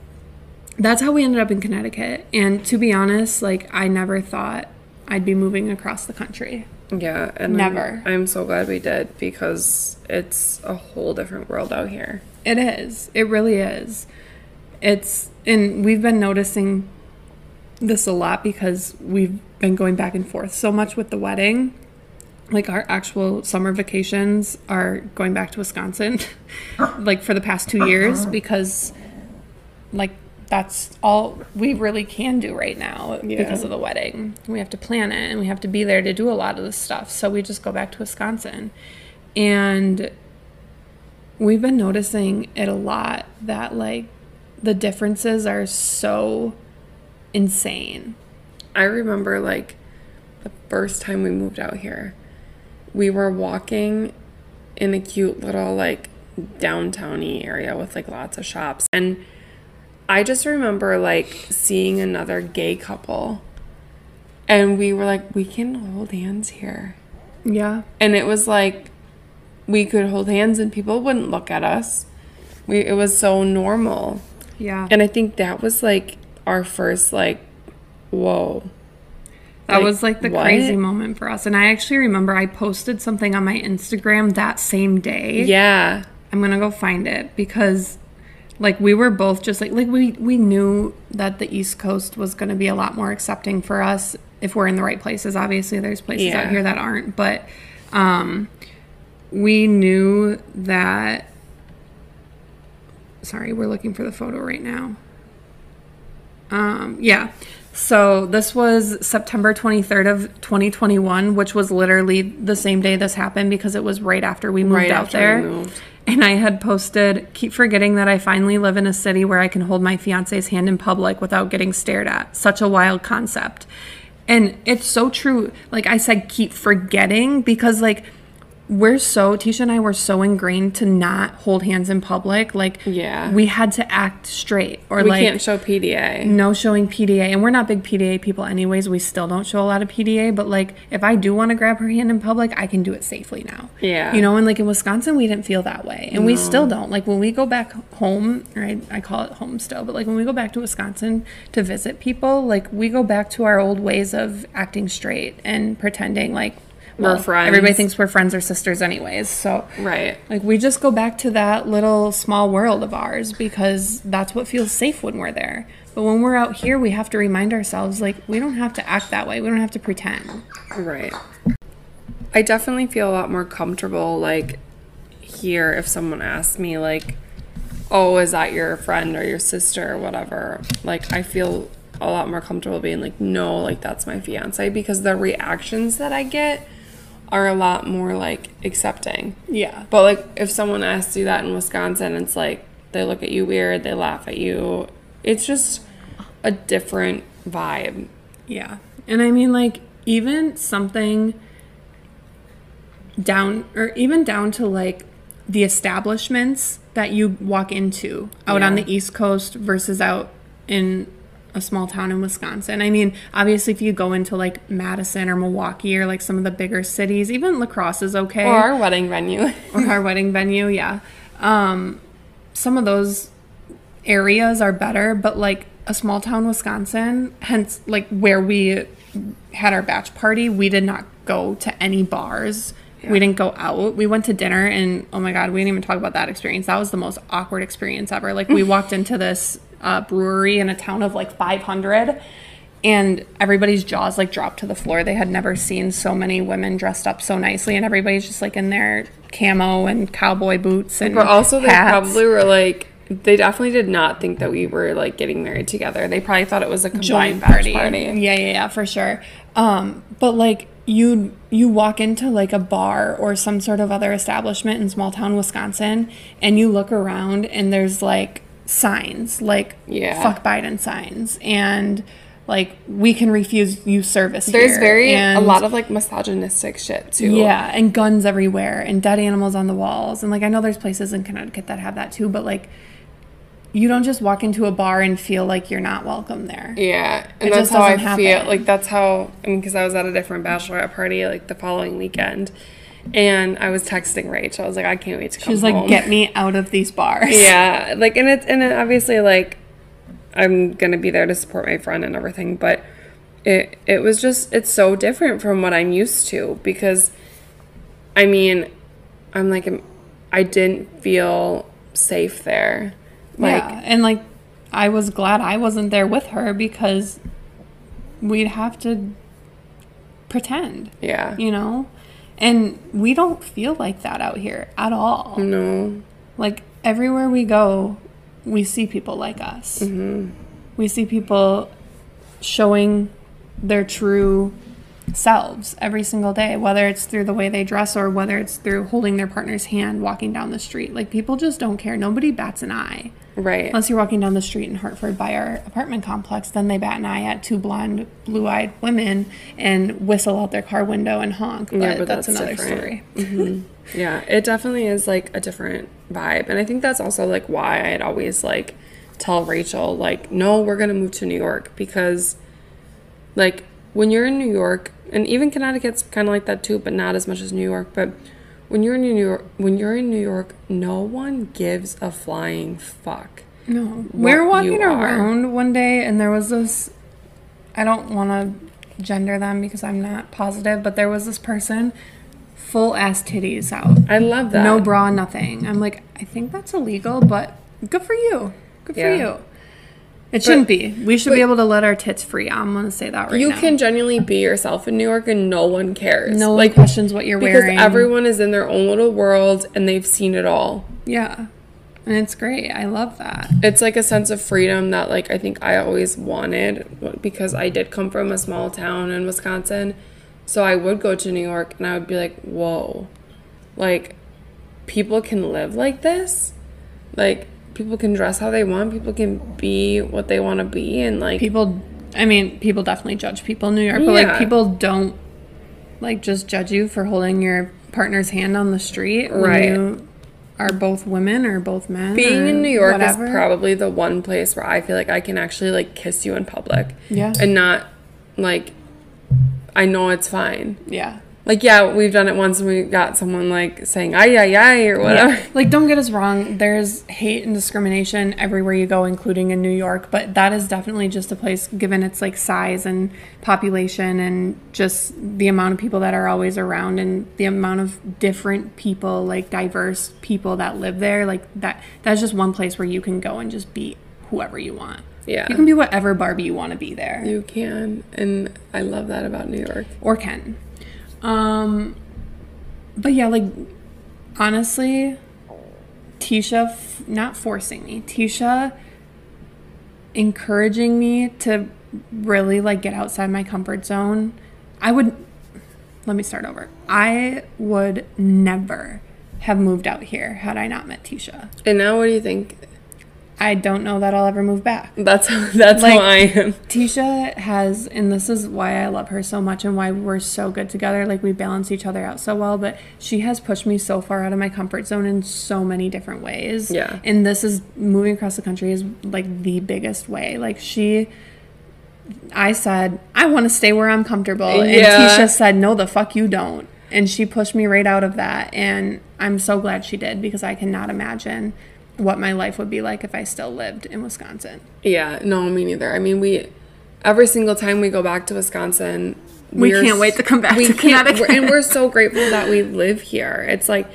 that's how we ended up in Connecticut. And to be honest, like I never thought I'd be moving across the country. Yeah. And Never. I'm, I'm so glad we did because it's a whole different world out here. It is. It really is. It's and we've been noticing this a lot because we've been going back and forth so much with the wedding. Like our actual summer vacations are going back to Wisconsin [laughs] like for the past 2 years uh-huh. because like that's all we really can do right now Yeah. because of the wedding. We have to plan it and we have to be there to do a lot of this stuff. So we just go back to Wisconsin. And we've been noticing it a lot that like the differences are so insane. I remember like the first time we moved out here, we were walking in a cute little like downtowny area with like lots of shops. And I just remember like seeing another gay couple and we were like, we can hold hands here. Yeah. And it was like we could hold hands and people wouldn't look at us. We it was so normal. Yeah. And I think that was like our first like whoa. That was like the what? crazy moment for us. And I actually remember I posted something on my Instagram that same day. Yeah. I'm gonna go find it because like we were both just like like we we knew that the East Coast was gonna be a lot more accepting for us if we're in the right places. Obviously there's places out here that aren't, but um we knew that sorry, we're looking for the photo right now. Um yeah. So this was September 23rd of 2021, which was literally the same day this happened because it was right after we moved Right out there. moved. And I had posted, keep forgetting that I finally live in a city where I can hold my fiance's hand in public without getting stared at. Such a wild concept. And it's so true. Like I said, keep forgetting because, like, we're so, Tisha and I were so ingrained to not hold hands in public. Like, Yeah. we had to act straight or We like, can't show PDA. no showing PDA, and we're not big PDA people anyways. We still don't show a lot of PDA, but like if I do want to grab her hand in public, I can do it safely now. Yeah. You know, and like in Wisconsin, we didn't feel that way, and we still don't. Like when we go back home, right? I call it home still, but like when we go back to Wisconsin to visit people, like we go back to our old ways of acting straight and pretending like We're friends. Everybody thinks we're friends or sisters, anyways. So Right. like we just go back to that little small world of ours because that's what feels safe when we're there. But when we're out here, we have to remind ourselves like we don't have to act that way. We don't have to pretend. Right. I definitely feel a lot more comfortable like here if someone asks me like, "Oh, is that your friend or your sister or whatever?" Like I feel a lot more comfortable being like, "No, like that's my fiance" because the reactions that I get are a lot more like accepting. Yeah. But like if someone asks you that in Wisconsin, it's like they look at you weird, they laugh at you. It's just a different vibe. Yeah. And I mean, like, even something down, or even down to like the establishments that you walk into out on the East Coast versus out in a small town in Wisconsin. I mean, obviously, if you go into like Madison or Milwaukee or like some of the bigger cities, even La Crosse is okay. Or our wedding venue. [laughs] or our wedding venue, yeah. Um, some of those areas are better, but like a small town Wisconsin, hence like where we had our batch party, we did not go to any bars. We didn't go out. We went to dinner and oh my god, we didn't even talk about that experience. That was the most awkward experience ever. Like we [laughs] walked into this uh, brewery in a town of like 500 and everybody's jaws like dropped to the floor. They had never seen so many women dressed up so nicely, and everybody's just like in their camo and cowboy boots and But also, they probably were like, they definitely did not think that we were like getting married together. They probably thought it was a combined joint party. party. Yeah, yeah, yeah, for sure. Um, but like you you walk into like a bar or some sort of other establishment in small town Wisconsin and you look around and there's like signs like Yeah. fuck Biden signs and like we can refuse you service There's here, very a lot of like misogynistic shit too. Yeah, and guns everywhere and dead animals on the walls. And like I know there's places in Connecticut that have that too, but like you don't just walk into a bar and feel like you're not welcome there. Yeah, and It that's just how I doesn't feel. happen. Like that's how I mean, because I was at a different bachelorette party like the following weekend, and I was texting Rach. I was like, I can't wait to come She was like, home. "Get me out of these bars." [laughs] yeah, like and it's and it obviously like I'm gonna be there to support my friend and everything, but it it was just it's so different from what I'm used to because I mean I'm like I didn't feel safe there. Like yeah, and like I was glad I wasn't there with her because we'd have to pretend, yeah. you know? And we don't feel like that out here at all. No. Like everywhere we go, we see people like us. Mm-hmm. We see people showing their true selves every single day, whether it's through the way they dress or whether it's through holding their partner's hand walking down the street. Like people just don't care. Nobody bats an eye. Right. Unless you're walking down the street in Hartford by our apartment complex, then they bat an eye at two blonde, blue eyed women and whistle out their car window and honk. But, Yeah, but that's, that's another different. story. Mm-hmm. Yeah, it definitely is like a different vibe. And I think that's also like why I'd always like tell Rachel, like, no, we're going to move to New York because like when you're in New York, and even Connecticut's kind of like that too, but not as much as New York. But when you're in New York, when you're in New York, no one gives a flying fuck. No. We were walking are. around one day and there was this I don't want to gender them because I'm not positive, but there was this person full ass titties out. I love that. No bra, nothing. I'm like, I think that's illegal, but good for you. Good for Yeah. you. It shouldn't be. We should be able to let our tits free. I'm gonna say that right you now. You can genuinely be yourself in New York and no one cares. no one like questions what you're because wearing. everyone is in their own little world and they've seen it all. yeah, and it's great. I love that. it's like a sense of freedom that like I think I always wanted because I did come from a small town in Wisconsin. So I would go to New York and I would be like, "Whoa. Like people can live like this? Like people can dress how they want, people can be what they want to be and like People, I mean, people definitely judge people in New York, but like people don't like just judge you for holding your partner's hand on the street when Right. you are both women or both men. being in New York whatever. is probably the one place where I feel like I can actually like kiss you in public Yeah. and not like I know it's fine. yeah. Like, yeah, we've done it once and we got someone like saying ay ay ay or whatever. Yeah. [laughs] Like, don't get us wrong, there's hate and discrimination everywhere you go, including in New York, but that is definitely just a place, given its like size and population and just the amount of people that are always around and the amount of different people, like diverse people that live there. Like, that that's just one place where you can go and just be whoever you want. Yeah. You can be whatever Barbie you want to be there. You can. And I love that about New York. Or can. Um, but yeah, like honestly, Tisha f- not forcing me. Tisha encouraging me to really like get outside my comfort zone. I would let me start over. I would never have moved out here had I not met Tisha. And now what do you think? I don't know that I'll ever move back. That's how, that's Like- how I am. Tisha has, and this is why I love her so much and why we're so good together. Like we balance each other out so well, but she has pushed me so far out of my comfort zone in so many different ways. Yeah. And this is moving across the country is like the biggest way. Like she, I said, I want to stay where I'm comfortable. And Yeah. Tisha said, no, the fuck you don't. And she pushed me right out of that. And I'm so glad she did because I cannot imagine what my life would be like if I still lived in Wisconsin. Yeah, no, me neither. I mean, we every single time we go back to Wisconsin, We can't wait to come back we to can't- Connecticut. and we're so grateful that we live here. It's like,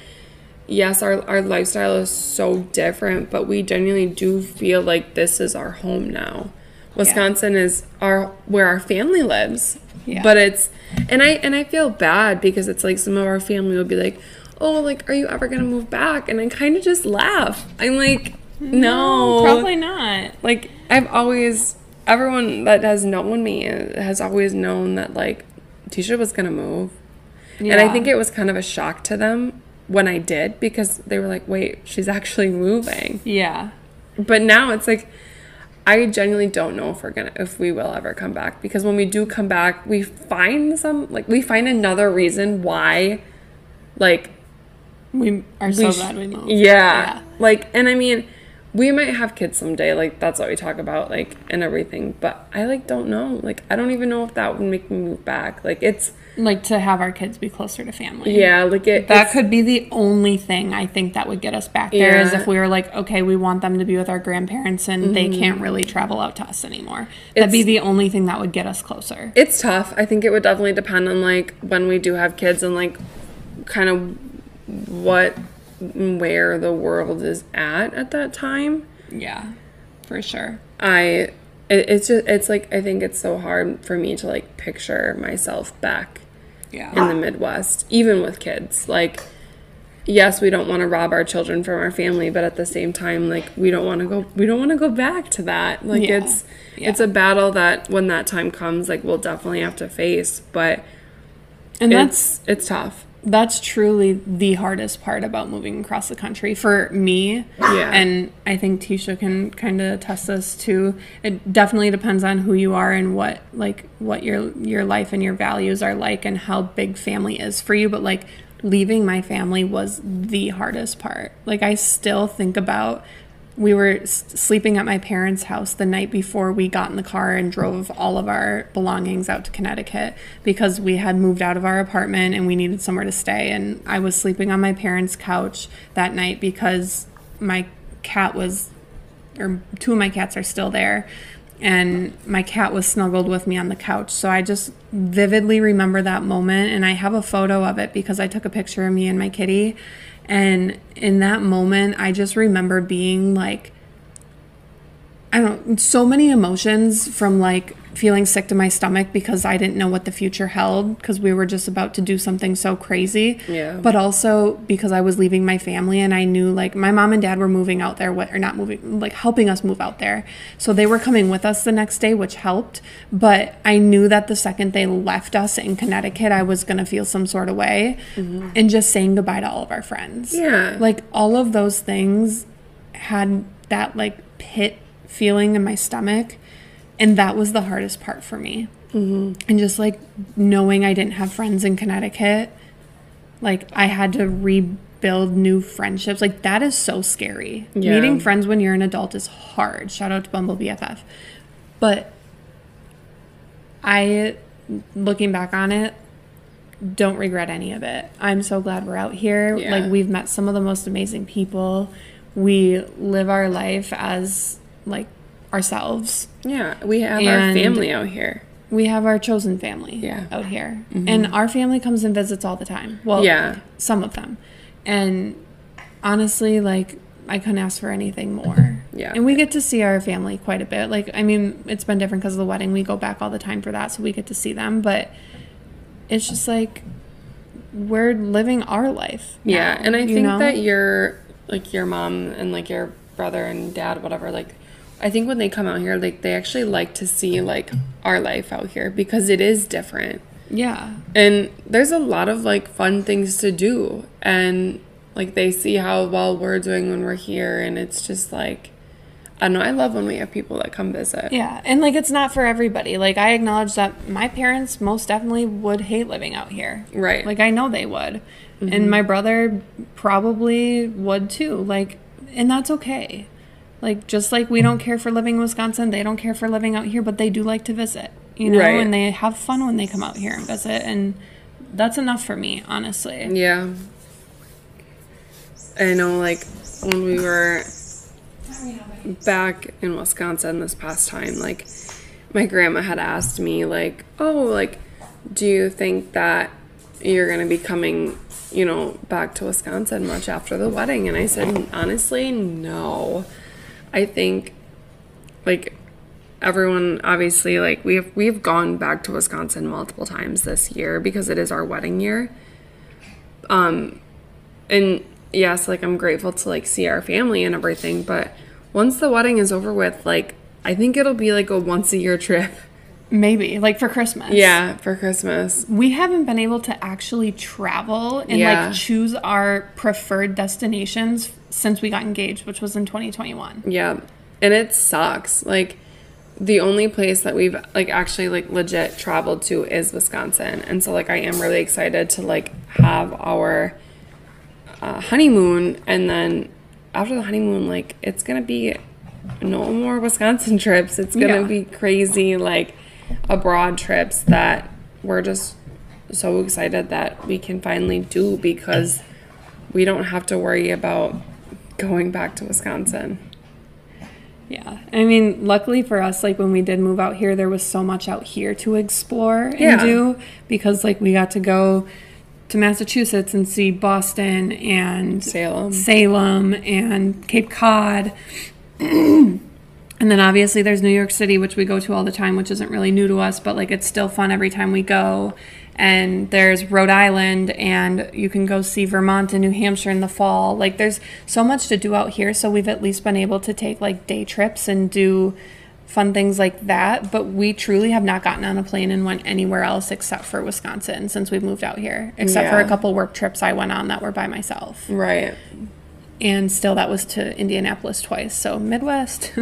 yes, our our lifestyle is so different, but we genuinely do feel like this is our home now. Wisconsin is our where our family lives. Yeah. But it's and I and I feel bad because it's like some of our family will be like, "Oh, like are you ever going to move back?" And I kind of just laugh. I'm like, "No." Probably not. like I've always everyone that has known me has always known that like Tisha was gonna move, and I think it was kind of a shock to them when I did because they were like, "Wait, she's actually moving." Yeah. But now it's like I genuinely don't know if we're gonna if we will ever come back because when we do come back, we find some like we find another reason why, like We are so sh- glad we moved. Yeah. Like, and I mean, we might have kids someday. Like, that's what we talk about, like, and everything. But I, like, don't know. Like, I don't even know if that would make me move back. Like, it's, Like to have our kids be closer to family. yeah, like, it. That could be the only thing I think that would get us back there is Yeah. if we were like, okay, we want them to be with our grandparents and they can't really travel out to us anymore. That'd be Mm-hmm. The only thing that would get us closer. It's tough. I think it would definitely depend on, like, when we do have kids and, like, kind of what, where the world is at at that time. Yeah, for sure. I it, it's just it's like I think it's so hard for me to like picture myself back Yeah. in the Midwest, even with kids. Like, yes, we don't want to rob our children from our family, but at the same time, like we don't want to go we don't want to go back to that. Like Yeah. it's Yeah. it's a battle that when that time comes, like we'll definitely have to face. But and that's it's it's tough. That's truly the hardest part about moving across the country for me. Yeah. And I think Tisha can kind of test this too. It definitely depends on who you are and what like what your your life and your values are like and how big family is for you, but like leaving my family was the hardest part. Like I still think about we were sleeping at my parents' house the night before we got in the car and drove all of our belongings out to Connecticut because we had moved out of our apartment and we needed somewhere to stay. And I was sleeping on my parents' couch that night because my cat was, or two of my cats are still there. And my cat was snuggled with me on the couch. So I just vividly remember that moment. And I have a photo of it because I took a picture of me and my kitty. And in that moment, I just remember being like, I don't know, so many emotions from like feeling sick to my stomach because I didn't know what the future held because we were just about to do something so crazy. Yeah. But also because I was leaving my family and I knew like my mom and dad were moving out there, what or not moving, like helping us move out there. So they were coming with us the next day, which helped. But I knew that the second they left us in Connecticut, I was gonna feel some sort of way, mm-hmm. and just saying goodbye to all of our friends. Yeah. Like all of those things had that like pit feeling in my stomach and that was the hardest part for me mm-hmm. and just like knowing i didn't have friends in connecticut like i had to rebuild new friendships like that is so scary Yeah. meeting friends when you're an adult is hard shout out to bumble bff but i looking back on it don't regret any of it. I'm so glad we're out here. Yeah. Like we've met some of the most amazing people. We live our life as like ourselves. Yeah, we have our family out here. We have our chosen family Yeah. Mm-hmm. out here. And our family comes and visits all the time. Well, Yeah. some of them. And honestly, like I couldn't ask for anything more. Yeah. And we get to see our family quite a bit. Like I mean, it's been different because of the wedding. We go back all the time for that, so we get to see them, but it's just like we're living our life. Yeah, now, and I think know? that your like your mom and like your brother and dad, whatever, like I think when they come out here, like they actually like to see like our life out here because it is different. Yeah. And there's a lot of like fun things to do and like they see how well we're doing when we're here and it's just like I don't know, I love when we have people that come visit. Yeah, and like it's not for everybody. Like I acknowledge that my parents most definitely would hate living out here. Right. Like I know they would. And mm-hmm. my brother probably would too. Like and that's okay. Like just like we don't mm-hmm. care for living in Wisconsin, they don't care for living out here, but they do like to visit. You know, Right. and they have fun when they come out here and visit and that's enough for me, honestly. Yeah. I know, like, when we were back in Wisconsin this past time, like, my grandma had asked me, like, oh, like, do you think that you're going to be coming, you know, back to Wisconsin much after the wedding? And I said, honestly, no. I think, like, everyone obviously like we've we've gone back to Wisconsin multiple times this year because it is our wedding year. Um and yes, like I'm grateful to like see our family and everything, but once the wedding is over with, like I think it'll be like a once a year trip. [laughs] Maybe like for Christmas. Yeah, for Christmas. we haven't been able to actually travel and Yeah. like choose our preferred destinations since we got engaged, which was in 2021. Yeah. And it sucks. Like the only place that we've like actually like legit traveled to is Wisconsin. And so like I am really excited to like have our uh, honeymoon and then after the honeymoon like it's going to be no more Wisconsin [laughs] trips. It's going to Yeah. be crazy like abroad trips that we're just so excited that we can finally do because we don't have to worry about going back to Wisconsin. Yeah. I mean, luckily for us, like when we did move out here, there was so much out here to explore and Yeah. do because like we got to go to Massachusetts and see Boston and Salem. Salem and Cape Cod. [clears throat] and then obviously there's New York City, which we go to all the time, which isn't really new to us, but like it's still fun every time we go. And there's Rhode Island, and you can go see Vermont and New Hampshire in the fall. Like there's so much to do out here, so we've at least been able to take like day trips and do fun things like that. But we truly have not gotten on a plane and went anywhere else except for Wisconsin since we've moved out here, except for a couple work trips I went on that were by myself Right. and still that was to Indianapolis twice. So Midwest. [laughs]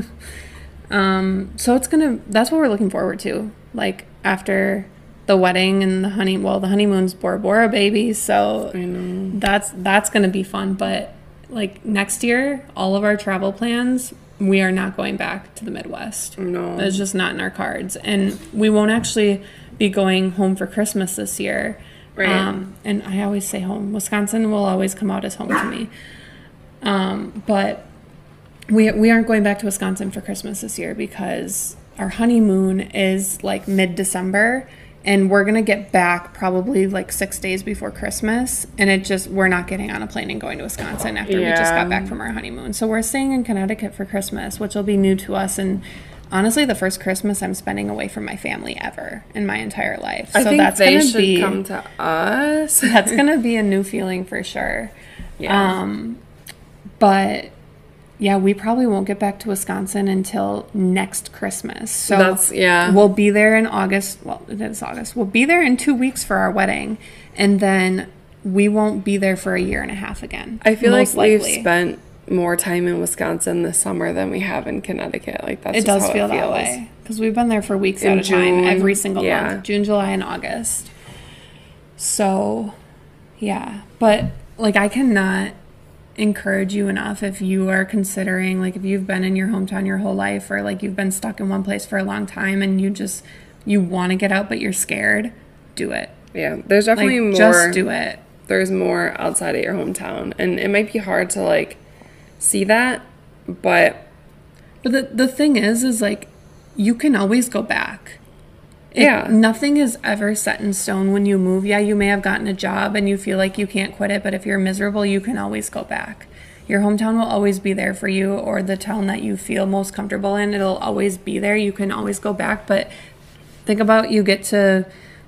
um, so it's gonna. That's what we're looking forward to. Like after the wedding and the honey. Well, the honeymoon's Bora Bora, baby. So I know. that's that's gonna be fun. But like next year, all of our travel plans, we are not going back to the Midwest. No. It's just not in our cards, and we won't actually be going home for Christmas this year. Right. Um, and I always say home. Wisconsin will always come out as home to me. Um, but we we aren't going back to Wisconsin for Christmas this year because our honeymoon is like mid December and we're gonna get back probably like six days before Christmas and it just we're not getting on a plane and going to Wisconsin after we just got back from our honeymoon. So we're staying in Connecticut for Christmas, which will be new to us and honestly the first Christmas I'm spending away from my family ever in my entire life. I so that's they gonna should be come to us. that's gonna [laughs] be a new feeling for sure. Yeah. Um, but yeah, we probably won't get back to Wisconsin until next Christmas. So That's- yeah. We'll be there in August. Well, it is August. We'll be there in two weeks for our wedding, and then we won't be there for a year and a half again. I feel like we've spent more time in Wisconsin this summer than we have in Connecticut. Like that's It does how feel it that feels. way because we've been there for weeks In at a time, every single yeah. month, June, July, and August. So, yeah, but like I cannot encourage you enough if you are considering like if you've been in your hometown your whole life or like you've been stuck in one place for a long time and you just you want to get out but you're scared do it Yeah, there's Like definitely more. just do it. There's more outside of your hometown, and it might be hard to like see that, but But the the thing is, is like you can always go back. It- Yeah. Nothing is ever set in stone when you move. Yeah, you may have gotten a job and you feel like you can't quit it, but if you're miserable, you can always go back. Your hometown will always be there for you, or the town that you feel most comfortable in, it'll always be there. You can always go back. But think about you get to,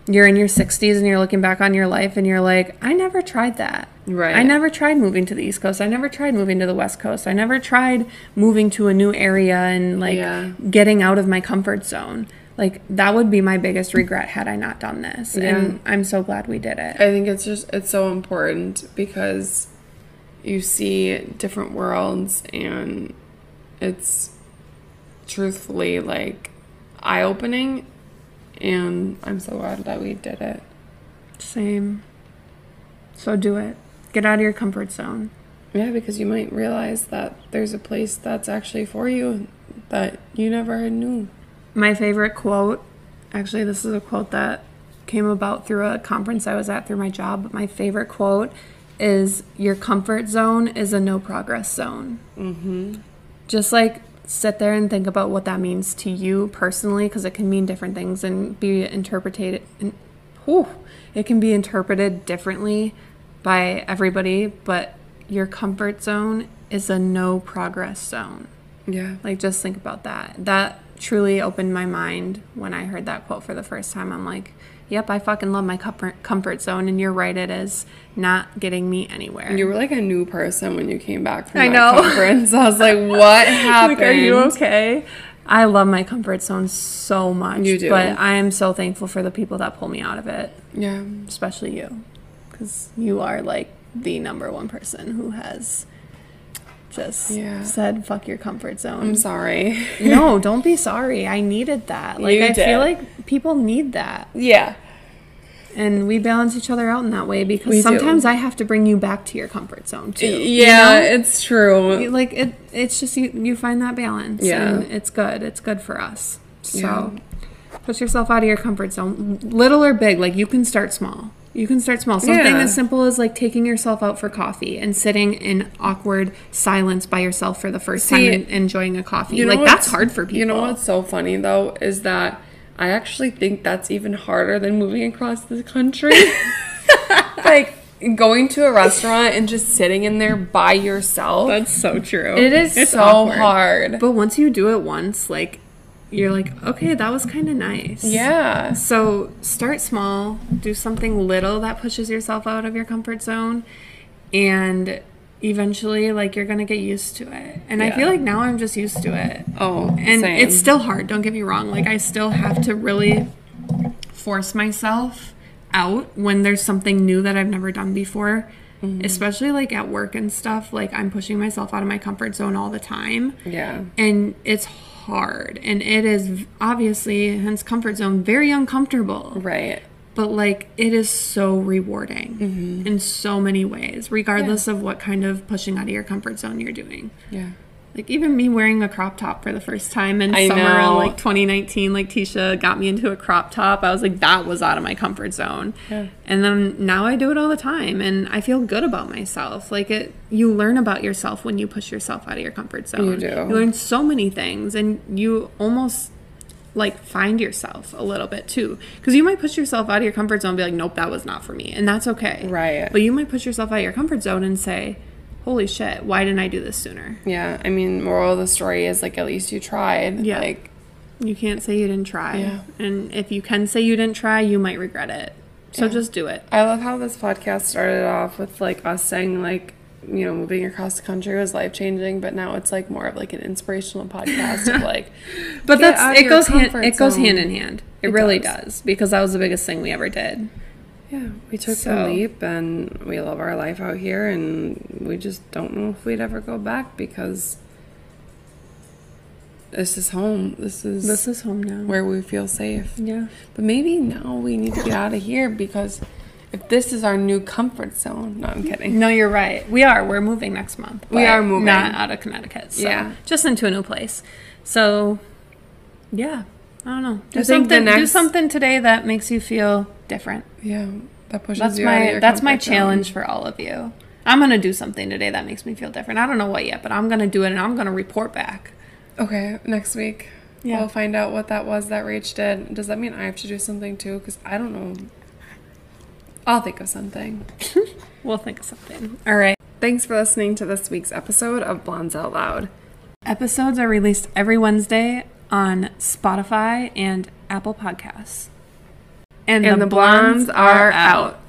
you're in your 60s and you're looking back on your life and you're like, I never tried that. Right. I never tried moving to the East Coast. I never tried moving to the West Coast. I never tried moving to a new area and like Yeah. getting out of my comfort zone. Like that would be my biggest regret had I not done this. And I'm so glad we did it. I think it's just it's so important because you see different worlds and it's truthfully like eye opening and I'm so glad that we did it. Same. So do it. Get out of your comfort zone. Yeah, because you might realize that there's a place that's actually for you that you never knew. My favorite quote, actually, this is a quote that came about through a conference I was at through my job. But my favorite quote is Your comfort zone is a no progress zone. Mm-hmm. Just like sit there and think about what that means to you personally, because it can mean different things and be interpreted. In, whew, it can be interpreted differently by everybody, but your comfort zone is a no progress zone. Yeah. Like, just think about that. That truly opened my mind when I heard that quote for the first time. I'm like, yep, I fucking love my comfort, zone. And you're right, it is not getting me anywhere. You were like a new person when you came back from I that know. [laughs] conference. I was like, what happened? like, are you okay? I love my comfort zone so much. You do. But I am so thankful for the people that pull me out of it, Yeah. especially you. Because you are like the number one person who has just Yeah. said, fuck your comfort zone. I'm sorry. [laughs] no, don't be sorry. I needed that. Like You I did. feel like people need that. yeah. And we balance each other out in that way because We do. sometimes I have to bring you back to your comfort zone too. you Yeah, know? it's true. Like it it's just you you find that balance. Yeah. And it's good. It's good for us. So Yeah. push yourself out of your comfort zone. Little or big, like you can start small. You can start small. Something Yeah. as simple as like taking yourself out for coffee and sitting in awkward silence by yourself for the first See, time and enjoying a coffee. You know like that's hard for people. You know what's so funny though is that I actually think that's even harder than moving across the country. [laughs] like going to a restaurant and just sitting in there by yourself. That's so true. it is It's so awkward. hard. But once you do it once, like you're like, okay, that was kind of nice. yeah. So start small, do something little that pushes yourself out of your comfort zone, and eventually, like you're gonna get used to it. And I feel like now I'm just used to it. Oh, And same. it's still hard. Don't get me wrong. Like I still have to really force myself out when there's something new that I've never done before. Mm-hmm. Especially like at work and stuff, like I'm pushing myself out of my comfort zone all the time yeah. and it's hard and it is obviously hence comfort zone very uncomfortable Right. but like it is so rewarding Mm-hmm. in so many ways regardless of what kind of pushing out of your comfort zone you're doing Yeah. Like even me wearing a crop top for the first time in I summer know. like 2019 like tisha got me into a crop top i was like that was out of my comfort zone Yeah. and then now i do it all the time and i feel good about myself like it you learn about yourself when you push yourself out of your comfort zone You do. you learn so many things and you almost like find yourself a little bit too because you might push yourself out of your comfort zone and be like nope that was not for me and that's okay Right. but you might push yourself out of your comfort zone and say holy shit why didn't i do this sooner Yeah. I mean, moral of the story is like at least you tried. Yeah. Like You can't say you didn't try. Yeah. And if you can say you didn't try, you might regret it. So Yeah. just do it. I love how this podcast started off with like us saying like you know moving across the country was life changing, but now it's like more of like an inspirational podcast of like. [laughs] But that's it goes hand it goes hand in hand. It, It really does. does. because that was the biggest thing we ever did. Yeah, we took So- the leap and we love our life out here, and we just don't know if we'd ever go back because this is home. This is This is home now. where we feel safe. yeah. But maybe now we need to get out of here because if this is our new comfort zone, no, I'm kidding. No, you're right. We are. We're moving next month. We are moving. Not out of Connecticut. So Yeah. Just into a new place. So yeah. I don't know. Do I something do something today that makes you feel different. Yeah, that pushes That's you out of my that's my zone. challenge for all of you. I'm gonna do something today that makes me feel different. I don't know what yet, but I'm gonna do it and I'm gonna report back. Okay, next week. Yeah. We'll find out what that was that Rach did. Does that mean I have to do something too? Because I don't know. I'll think of something. [laughs] We'll think of something. All right. Thanks for listening to this week's episode of Blondes Out Loud. Episodes are released every Wednesday on Spotify and Apple Podcasts. And the blondes are out.